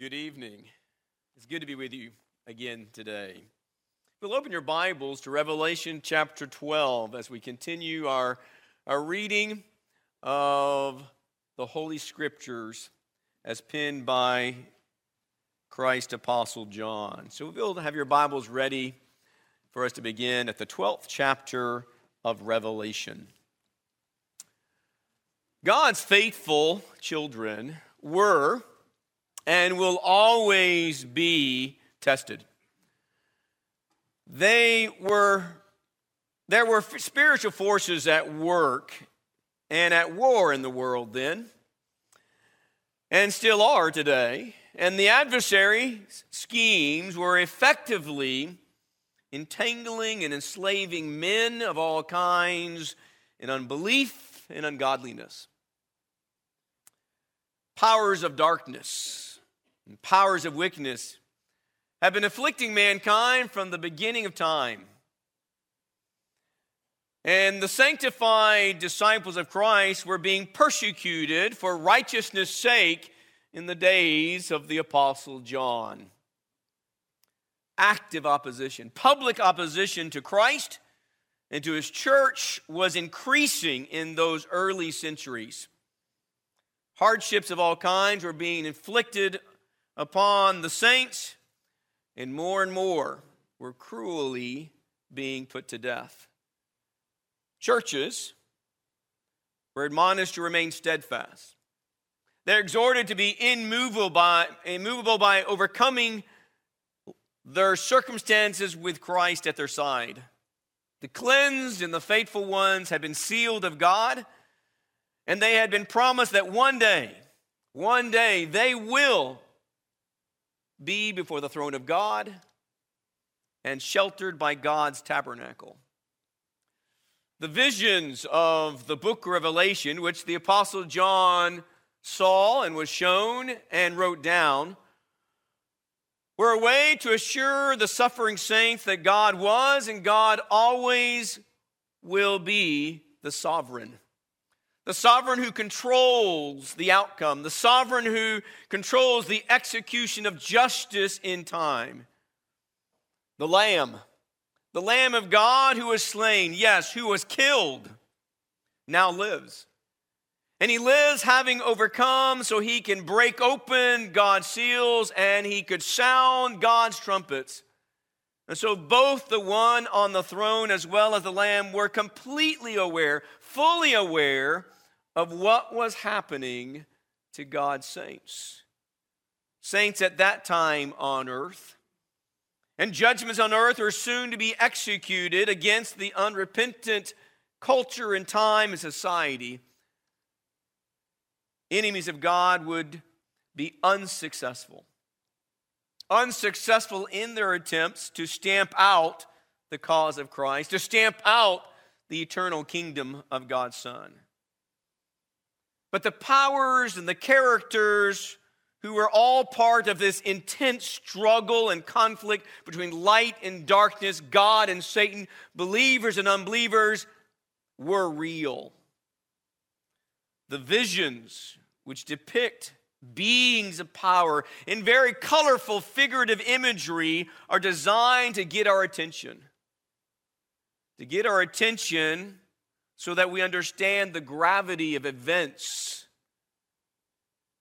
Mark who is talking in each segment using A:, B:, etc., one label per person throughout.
A: Good evening. It's good to be with you again today. We'll open your Bibles to Revelation chapter 12 as we continue our, our reading of the Holy Scriptures as penned by Christ Apostle John. So we'll have your Bibles ready for us to begin at the 12th chapter of Revelation. God's faithful children were and will always be tested. They were, there were spiritual forces at work and at war in the world then, and still are today. And the adversary's schemes were effectively entangling and enslaving men of all kinds in unbelief and ungodliness. Powers of darkness and powers of wickedness have been afflicting mankind from the beginning of time. And the sanctified disciples of Christ were being persecuted for righteousness' sake in the days of the Apostle John. Active opposition, public opposition to Christ and to his church was increasing in those early centuries. Hardships of all kinds were being inflicted upon the saints, and more and more were cruelly being put to death. Churches were admonished to remain steadfast. They're exhorted to be immovable by, immovable by overcoming their circumstances with Christ at their side. The cleansed and the faithful ones had been sealed of God, and they had been promised that one day, one day, they will be before the throne of God and sheltered by God's tabernacle. The visions of the book Revelation, which the Apostle John saw and was shown and wrote down, were a way to assure the suffering saints that God was and God always will be the sovereign the sovereign who controls the outcome, the sovereign who controls the execution of justice in time. The Lamb, the Lamb of God who was slain, yes, who was killed, now lives. And he lives having overcome so he can break open God's seals and he could sound God's trumpets. And so both the one on the throne as well as the Lamb were completely aware, fully aware of what was happening to God's saints. Saints at that time on earth. And judgments on earth are soon to be executed against the unrepentant culture and time and society. Enemies of God would be unsuccessful. Unsuccessful in their attempts to stamp out the cause of Christ, to stamp out the eternal kingdom of God's Son. But the powers and the characters who were all part of this intense struggle and conflict between light and darkness, God and Satan, believers and unbelievers, were real. The visions which depict beings of power in very colorful figurative imagery are designed to get our attention. To get our attention so that we understand the gravity of events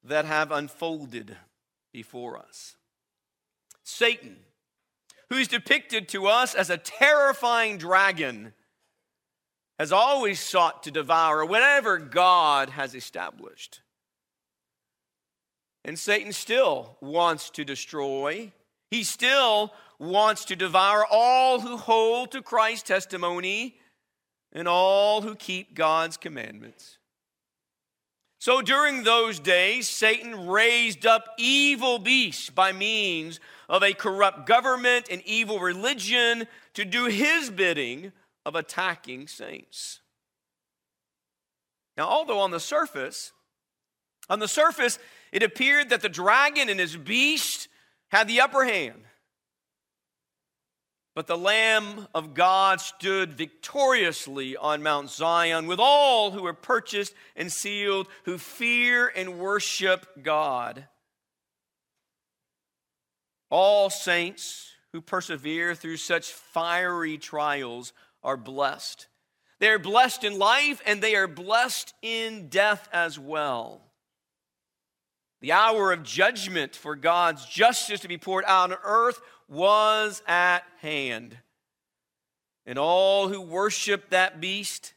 A: that have unfolded before us. Satan, who's depicted to us as a terrifying dragon, has always sought to devour whatever God has established. And Satan still wants to destroy. He still wants to devour all who hold to Christ's testimony and all who keep God's commandments. So during those days, Satan raised up evil beasts by means of a corrupt government and evil religion to do his bidding of attacking saints. Now, although on the surface, on the surface, it appeared that the dragon and his beast had the upper hand. But the Lamb of God stood victoriously on Mount Zion with all who are purchased and sealed, who fear and worship God. All saints who persevere through such fiery trials are blessed. They are blessed in life and they are blessed in death as well. The hour of judgment for God's justice to be poured out on earth was at hand. And all who worshiped that beast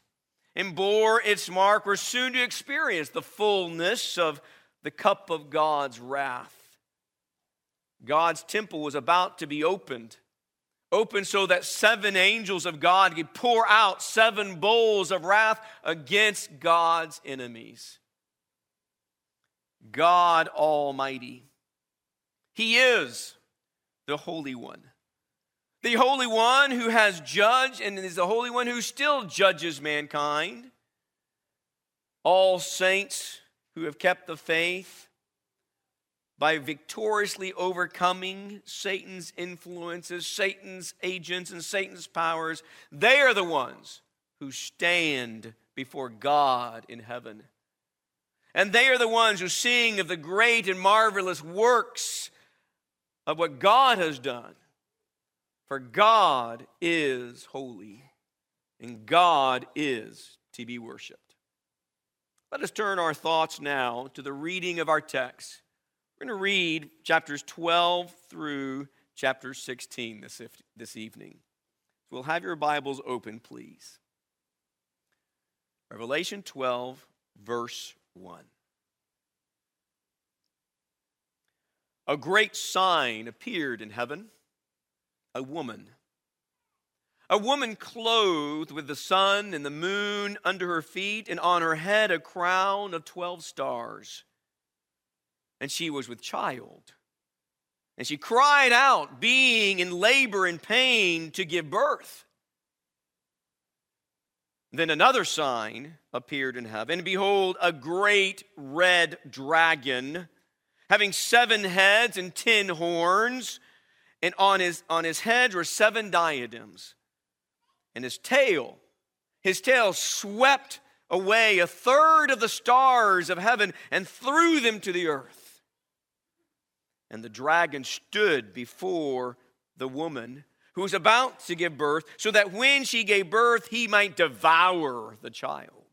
A: and bore its mark were soon to experience the fullness of the cup of God's wrath. God's temple was about to be opened. Opened so that seven angels of God could pour out seven bowls of wrath against God's enemies. God Almighty. He is the Holy One. The Holy One who has judged and is the Holy One who still judges mankind. All saints who have kept the faith by victoriously overcoming Satan's influences, Satan's agents, and Satan's powers, they are the ones who stand before God in heaven. And they are the ones who sing of the great and marvelous works of what God has done. For God is holy, and God is to be worshiped. Let us turn our thoughts now to the reading of our text. We're going to read chapters 12 through chapter 16 this, this evening. We'll have your Bibles open, please. Revelation 12, verse 1. A great sign appeared in heaven a woman. A woman clothed with the sun and the moon under her feet, and on her head a crown of 12 stars. And she was with child. And she cried out, being in labor and pain to give birth. Then another sign appeared in heaven. And behold, a great red dragon, having seven heads and ten horns, and on his, on his head were seven diadems. And his tail, his tail swept away a third of the stars of heaven and threw them to the earth. And the dragon stood before the woman who was about to give birth, so that when she gave birth, he might devour the child.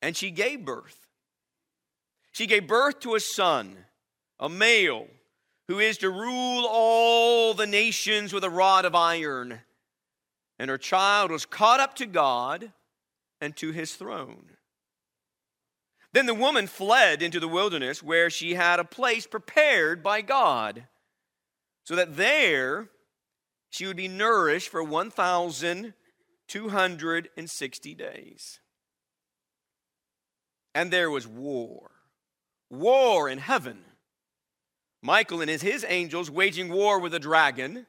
A: And she gave birth. She gave birth to a son, a male, who is to rule all the nations with a rod of iron. And her child was caught up to God and to his throne. Then the woman fled into the wilderness where she had a place prepared by God so that there she would be nourished for 1,260 days. And there was war, war in heaven. Michael and his, his angels waging war with the dragon,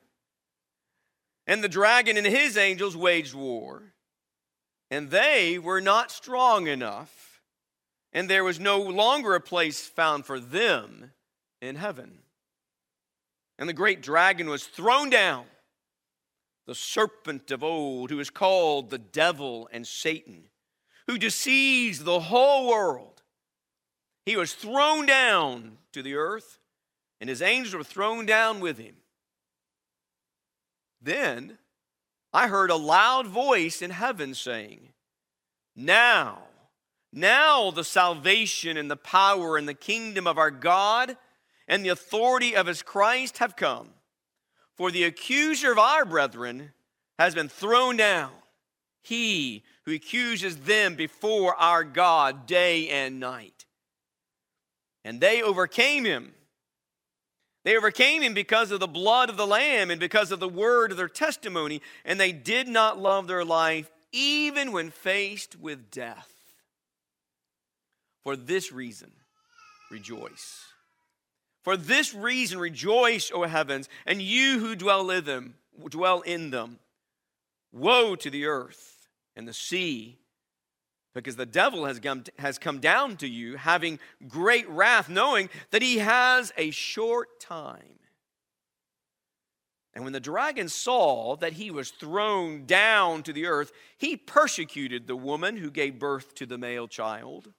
A: and the dragon and his angels waged war. And they were not strong enough, and there was no longer a place found for them in heaven. And the great dragon was thrown down, the serpent of old, who is called the devil and Satan, who deceives the whole world. He was thrown down to the earth, and his angels were thrown down with him. Then I heard a loud voice in heaven saying, Now, now the salvation and the power and the kingdom of our God and the authority of his Christ have come. For the accuser of our brethren has been thrown down, he who accuses them before our God day and night. And they overcame him. They overcame him because of the blood of the Lamb and because of the word of their testimony, and they did not love their life even when faced with death. For this reason, rejoice. For this reason, rejoice, O heavens, and you who dwell in them, dwell in them. Woe to the earth and the sea, because the devil has come, has come down to you, having great wrath, knowing that he has a short time. And when the dragon saw that he was thrown down to the earth, he persecuted the woman who gave birth to the male child.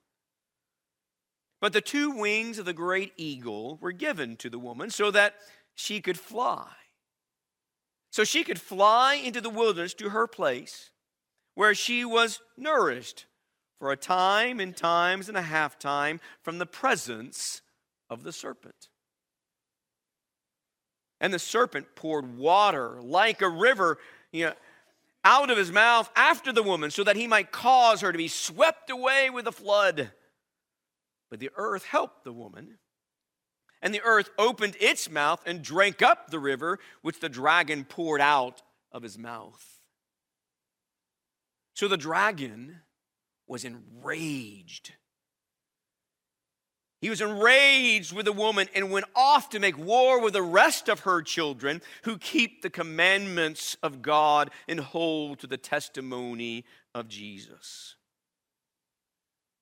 A: But the two wings of the great eagle were given to the woman so that she could fly. So she could fly into the wilderness to her place where she was nourished for a time and times and a half time from the presence of the serpent. And the serpent poured water like a river, you know, out of his mouth after the woman so that he might cause her to be swept away with the flood. But the earth helped the woman. And the earth opened its mouth and drank up the river which the dragon poured out of his mouth. So the dragon was enraged. He was enraged with the woman and went off to make war with the rest of her children who keep the commandments of God and hold to the testimony of Jesus.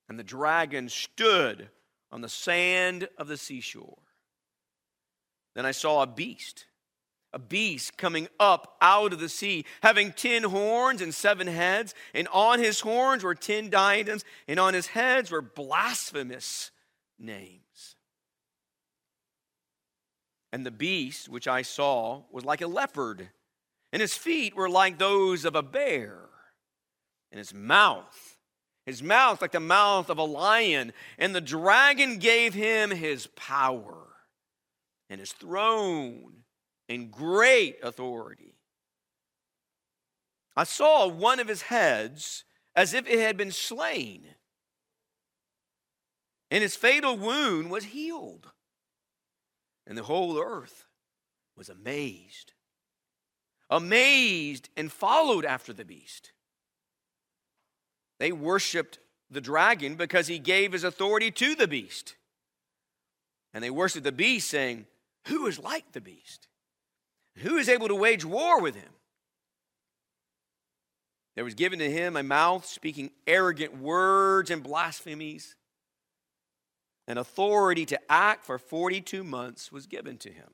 A: And the dragon stood on the sand of the seashore. Then I saw a beast, a beast coming up out of the sea, having ten horns and seven heads, and on his horns were ten diadems, and on his heads were blasphemous names. And the beast which I saw was like a leopard, and his feet were like those of a bear, and his mouth his mouth like the mouth of a lion. And the dragon gave him his power and his throne and great authority. I saw one of his heads as if it had been slain, and his fatal wound was healed. And the whole earth was amazed, amazed, and followed after the beast. They worshiped the dragon because he gave his authority to the beast. And they worshiped the beast, saying, Who is like the beast? Who is able to wage war with him? There was given to him a mouth speaking arrogant words and blasphemies. An authority to act for 42 months was given to him.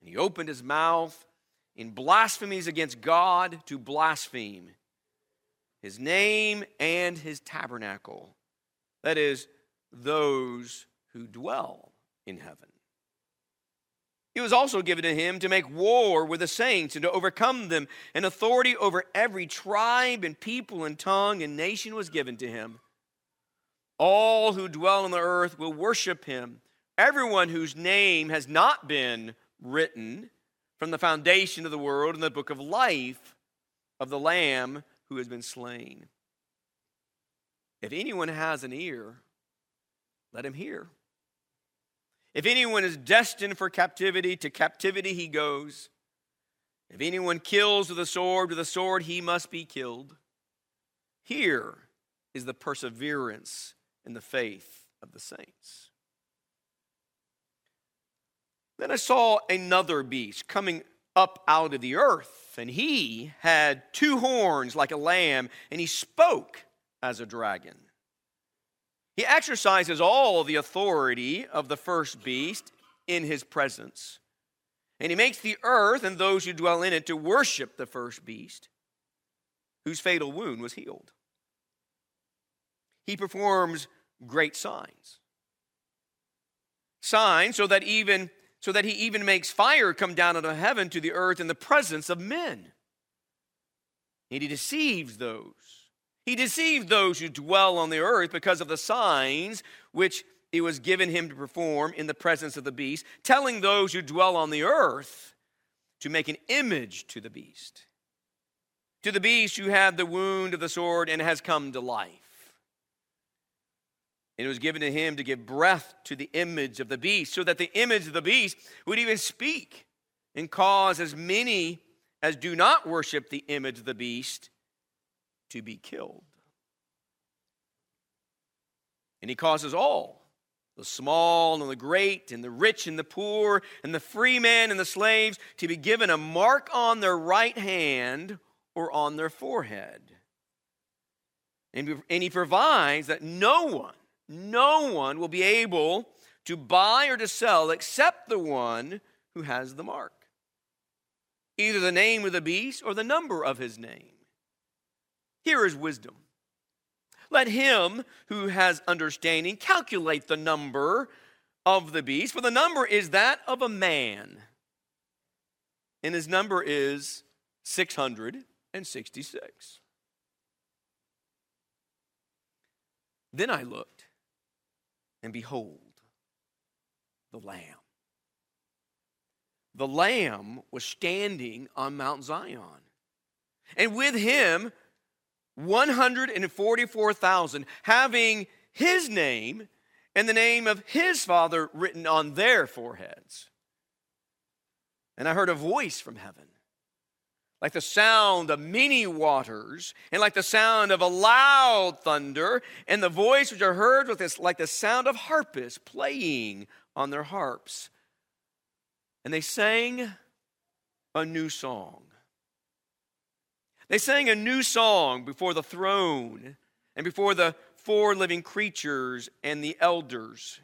A: And he opened his mouth in blasphemies against God to blaspheme his name and his tabernacle. That is, those who dwell in heaven. It was also given to him to make war with the saints and to overcome them, and authority over every tribe and people and tongue and nation was given to him. All who dwell on the earth will worship him, everyone whose name has not been written from the foundation of the world in the book of life of the Lamb who has been slain. If anyone has an ear, let him hear. If anyone is destined for captivity, to captivity he goes. If anyone kills with a sword, with a sword he must be killed. Here is the perseverance in the faith of the saints. Then I saw another beast coming up out of the earth, and he had two horns like a lamb, and he spoke as a dragon. He exercises all the authority of the first beast in his presence. And he makes the earth and those who dwell in it to worship the first beast, whose fatal wound was healed. He performs great signs. Signs so that even so that he even makes fire come down out of heaven to the earth in the presence of men. And he deceives those. He deceived those who dwell on the earth because of the signs which it was given him to perform in the presence of the beast, telling those who dwell on the earth to make an image to the beast. To the beast who had the wound of the sword and has come to life. And it was given to him to give breath to the image of the beast, so that the image of the beast would even speak and cause as many as do not worship the image of the beast to be killed. And he causes all, the small and the great, and the rich and the poor, and the free man and the slaves, to be given a mark on their right hand or on their forehead. And, he provides that no one no one will be able to buy or to sell except the one who has the mark either the name of the beast or the number of his name. Here is wisdom. Let him who has understanding calculate the number of the beast, for the number is that of a man. And his number is 666. Then I looked, and behold, the Lamb. The Lamb was standing on Mount Zion, and with him 144,000, having his name and the name of his Father written on their foreheads. And I heard a voice from heaven like the sound of many waters, and like the sound of a loud thunder, and the voice which I heard was this, like the sound of harpists playing on their harps. And they sang a new song. They sang a new song before the throne and before the four living creatures and the elders.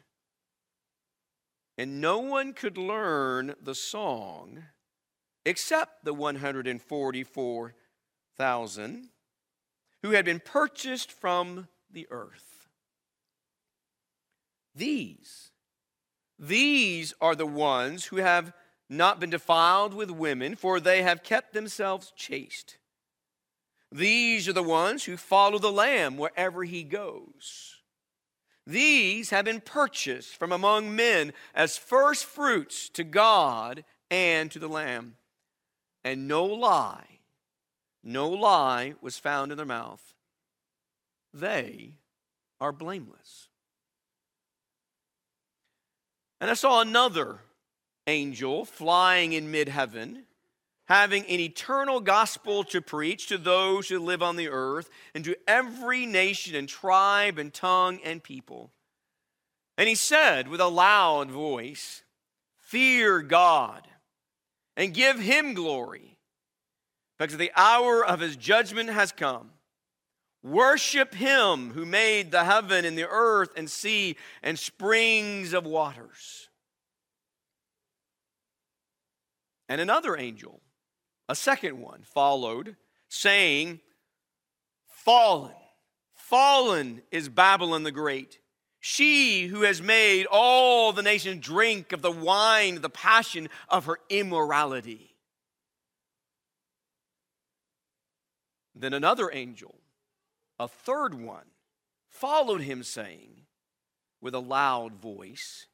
A: And no one could learn the song except the 144,000 who had been purchased from the earth. These, these are the ones who have not been defiled with women, for they have kept themselves chaste. These are the ones who follow the Lamb wherever he goes. These have been purchased from among men as first fruits to God and to the Lamb and no lie, no lie was found in their mouth. They are blameless. And I saw another angel flying in mid heaven, having an eternal gospel to preach to those who live on the earth and to every nation and tribe and tongue and people. And he said with a loud voice, Fear God and give him glory, because the hour of his judgment has come. Worship him who made the heaven and the earth and sea and springs of waters. And another angel, a second one, followed, saying, Fallen, fallen is Babylon the Great she who has made all the nations drink of the wine, the passion of her immorality. Then another angel, a third one, followed him, saying with a loud voice,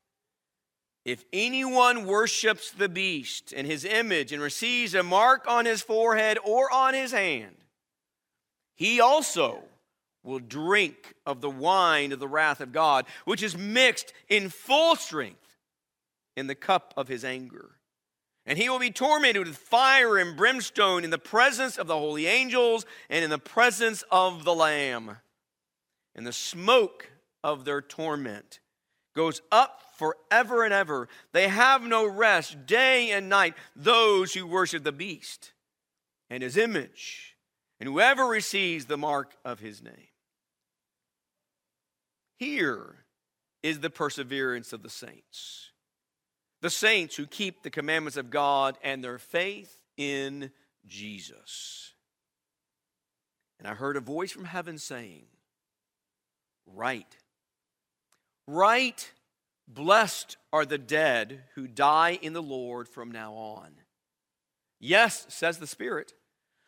A: If anyone worships the beast and his image and receives a mark on his forehead or on his hand, he also will drink of the wine of the wrath of God, which is mixed in full strength in the cup of his anger. And he will be tormented with fire and brimstone in the presence of the holy angels and in the presence of the Lamb. And the smoke of their torment goes up forever and ever. They have no rest day and night, those who worship the beast and his image, and whoever receives the mark of his name. Here is the perseverance of the saints. The saints who keep the commandments of God and their faith in Jesus. And I heard a voice from heaven saying, Write, write, blessed are the dead who die in the Lord from now on. Yes, says the Spirit,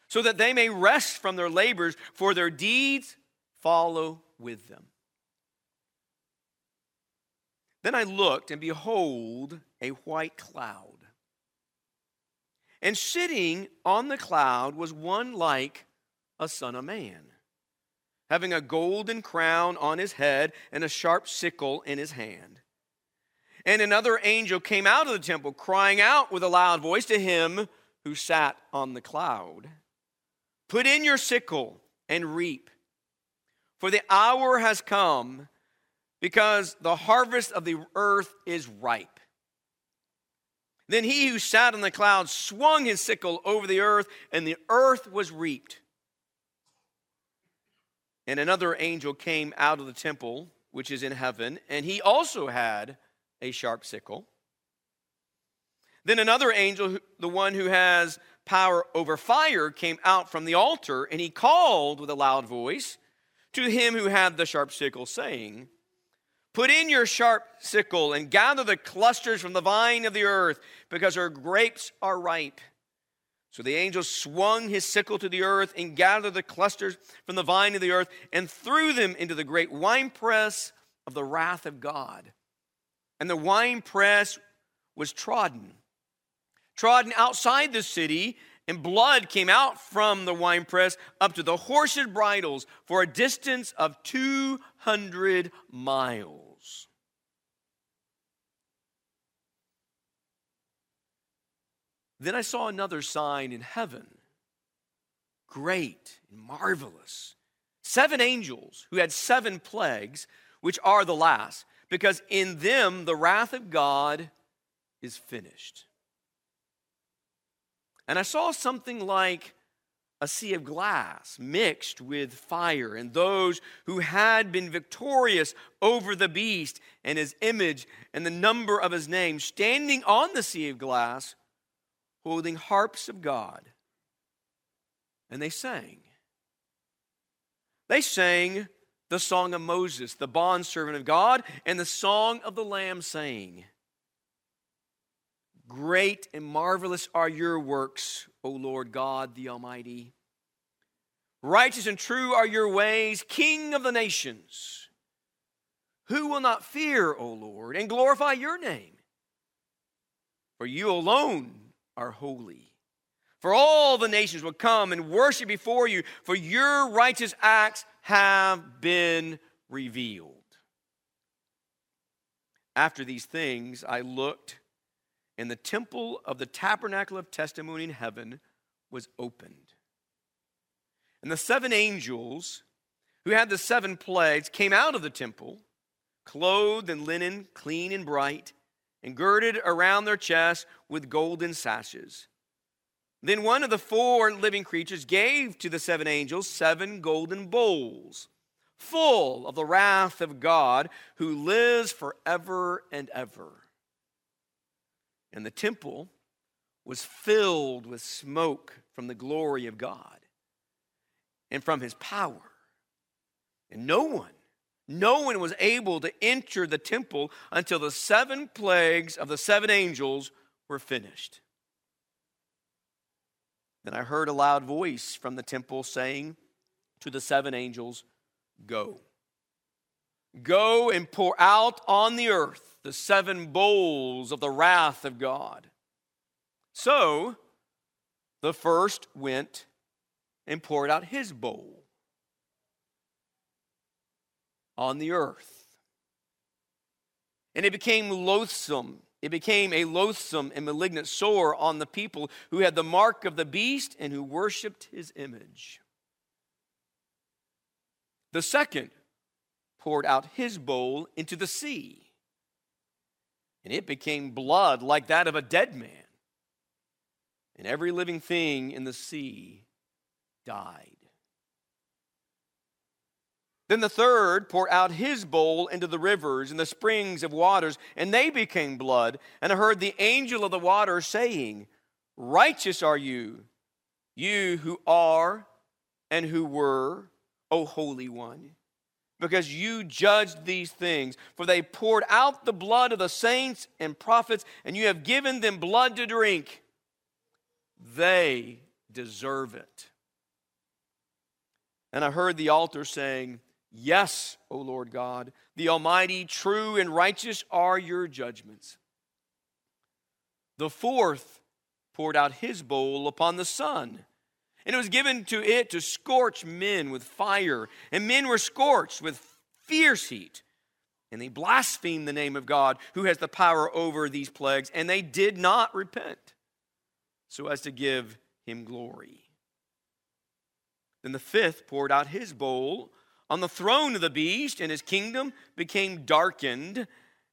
A: so that they may rest from their labors, for their deeds follow with them. Then I looked, and behold, a white cloud. And sitting on the cloud was one like a son of man, having a golden crown on his head and a sharp sickle in his hand. And another angel came out of the temple, crying out with a loud voice to him who sat on the cloud Put in your sickle and reap, for the hour has come because the harvest of the earth is ripe. Then he who sat on the clouds swung his sickle over the earth, and the earth was reaped. And another angel came out of the temple, which is in heaven, and he also had a sharp sickle. Then another angel, the one who has power over fire, came out from the altar, and he called with a loud voice to him who had the sharp sickle, saying, Put in your sharp sickle and gather the clusters from the vine of the earth, because her grapes are ripe. So the angel swung his sickle to the earth and gathered the clusters from the vine of the earth and threw them into the great winepress of the wrath of God. And the winepress was trodden, trodden outside the city, and blood came out from the winepress up to the horses' bridles for a distance of 200 miles. Then I saw another sign in heaven, great and marvelous. Seven angels who had seven plagues, which are the last, because in them the wrath of God is finished. And I saw something like a sea of glass mixed with fire, and those who had been victorious over the beast and his image and the number of his name, standing on the sea of glass holding harps of God. And they sang. They sang the song of Moses, the bondservant of God, and the song of the Lamb, saying, Great and marvelous are your works, O Lord God the Almighty. Righteous and true are your ways, King of the nations. Who will not fear, O Lord, and glorify your name? For you alone are holy. For all the nations will come and worship before you, for your righteous acts have been revealed. After these things, I looked, and the temple of the tabernacle of testimony in heaven was opened. And the seven angels who had the seven plagues came out of the temple, clothed in linen, clean and bright and girded around their chests with golden sashes. Then one of the four living creatures gave to the seven angels seven golden bowls, full of the wrath of God, who lives forever and ever. And the temple was filled with smoke from the glory of God and from his power. And no one no one was able to enter the temple until the seven plagues of the seven angels were finished. Then I heard a loud voice from the temple saying to the seven angels, Go. Go and pour out on the earth the seven bowls of the wrath of God. So the first went and poured out his bowl on the earth. And it became loathsome. It became a loathsome and malignant sore on the people who had the mark of the beast and who worshiped his image. The second poured out his bowl into the sea, and it became blood like that of a dead man. And every living thing in the sea died. Then the third poured out his bowl into the rivers and the springs of waters, and they became blood. And I heard the angel of the water saying, Righteous are you, you who are and who were, O Holy One, because you judged these things. For they poured out the blood of the saints and prophets, and you have given them blood to drink. They deserve it. And I heard the altar saying, Yes, O Lord God, the Almighty, true and righteous are your judgments. The fourth poured out his bowl upon the sun, and it was given to it to scorch men with fire, and men were scorched with fierce heat. And they blasphemed the name of God, who has the power over these plagues, and they did not repent so as to give him glory. Then the fifth poured out his bowl on the throne of the beast, and his kingdom became darkened,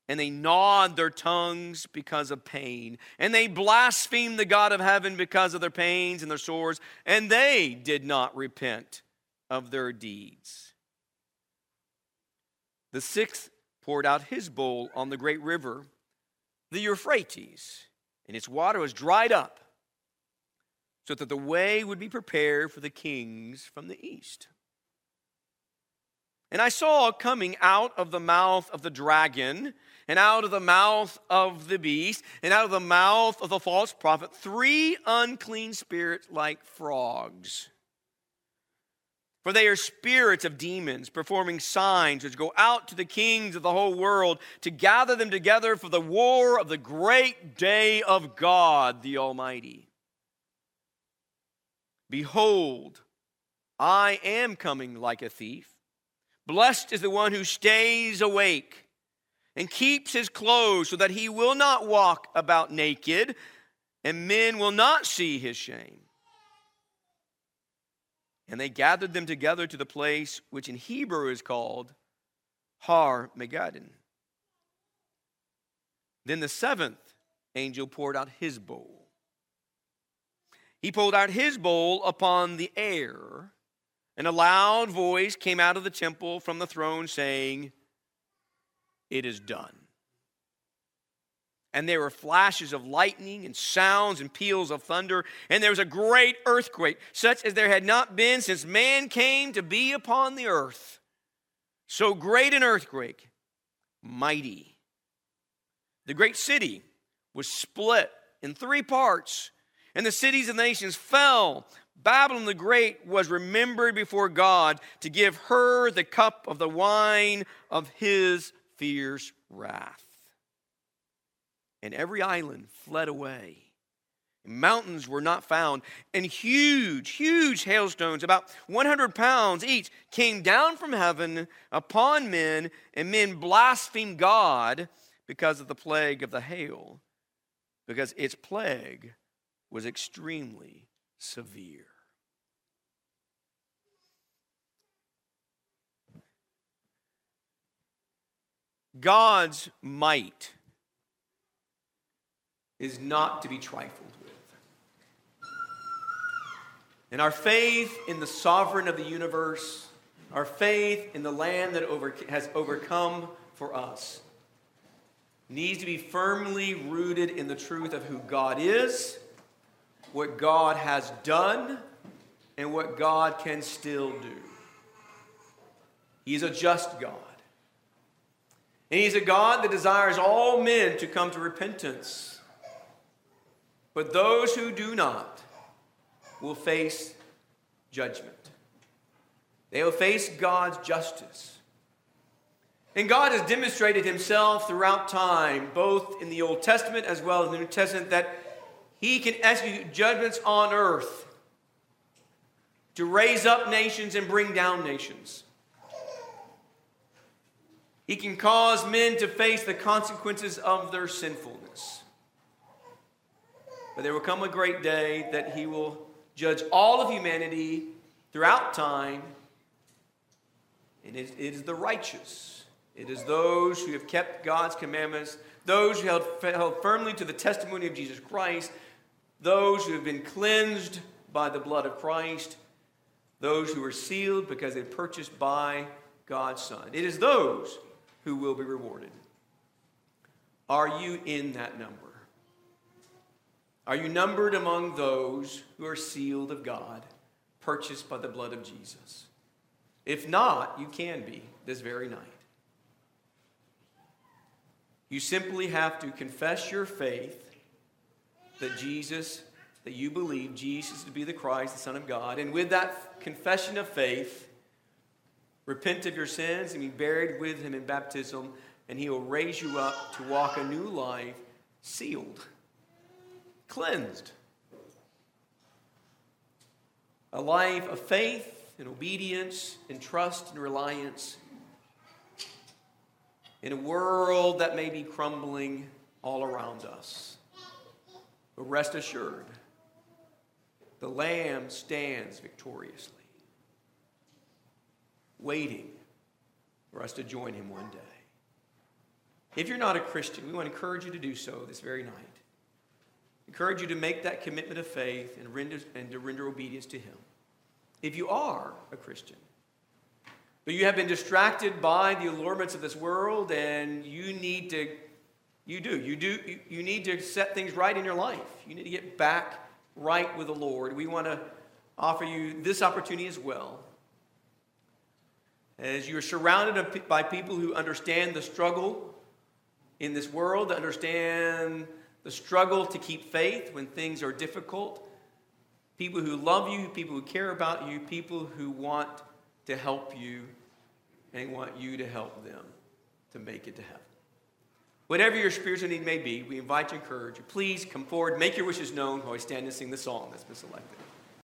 A: and they gnawed their tongues because of pain. And they blasphemed the God of heaven because of their pains and their sores, and they did not repent of their deeds. The sixth poured out his bowl on the great river, the Euphrates, and its water was dried up, so that the way would be prepared for the kings from the east. And I saw coming out of the mouth of the dragon, and out of the mouth of the beast, and out of the mouth of the false prophet, three unclean spirits like frogs. For they are spirits of demons, performing signs which go out to the kings of the whole world to gather them together for the war of the great day of God the Almighty. Behold, I am coming like a thief. Blessed is the one who stays awake and keeps his clothes so that he will not walk about naked, and men will not see his shame. And they gathered them together to the place which in Hebrew is called Har Megiddon. Then the seventh angel poured out his bowl. He poured out his bowl upon the air, and a loud voice came out of the temple from the throne saying, It is done. And there were flashes of lightning and sounds and peals of thunder. And there was a great earthquake, such as there had not been since man came to be upon the earth. So great an earthquake, mighty. The great city was split in three parts, and the cities of the nations fell. Babylon the Great was remembered before God to give her the cup of the wine of his fierce wrath and every island fled away. Mountains were not found, and huge, huge hailstones, about 100 pounds each, came down from heaven upon men, and men blasphemed God because of the plague of the hail, because its plague was extremely severe. God's might is not to be trifled with. And our faith in the sovereign of the universe, our faith in the Lamb that over, has overcome for us, needs to be firmly rooted in the truth of who God is, what God has done, and what God can still do. He's a just God. And He's a God that desires all men to come to repentance. But those who do not will face judgment. They will face God's justice. And God has demonstrated himself throughout time, both in the Old Testament as well as the New Testament, that he can execute judgments on earth to raise up nations and bring down nations. He can cause men to face the consequences of their sinfulness. But there will come a great day that he will judge all of humanity throughout time. And it is the righteous. It is those who have kept God's commandments, those who held, held firmly to the testimony of Jesus Christ, those who have been cleansed by the blood of Christ, those who are sealed because they're purchased by God's Son. It is those who will be rewarded. Are you in that number? Are you numbered among those who are sealed of God, purchased by the blood of Jesus? If not, you can be this very night. You simply have to confess your faith that Jesus, that you believe Jesus to be the Christ, the Son of God, and with that confession of faith, repent of your sins and be buried with him in baptism, and he will raise you up to walk a new life sealed cleansed. A life of faith and obedience and trust and reliance in a world that may be crumbling all around us. But rest assured, the Lamb stands victoriously, waiting for us to join him one day. If you're not a Christian, we want to encourage you to do so this very night encourage you to make that commitment of faith and, render, and to render obedience to Him. If you are a Christian, but you have been distracted by the allurements of this world and you need to, you do, you do, you, need to set things right in your life. You need to get back right with the Lord. We want to offer you this opportunity as well. as you are surrounded by people who understand the struggle in this world, understand the struggle to keep faith when things are difficult, people who love you, people who care about you, people who want to help you and want you to help them to make it to heaven. Whatever your spiritual need may be, we invite you, encourage you. Please come forward, make your wishes known while we stand and sing the song that's been selected.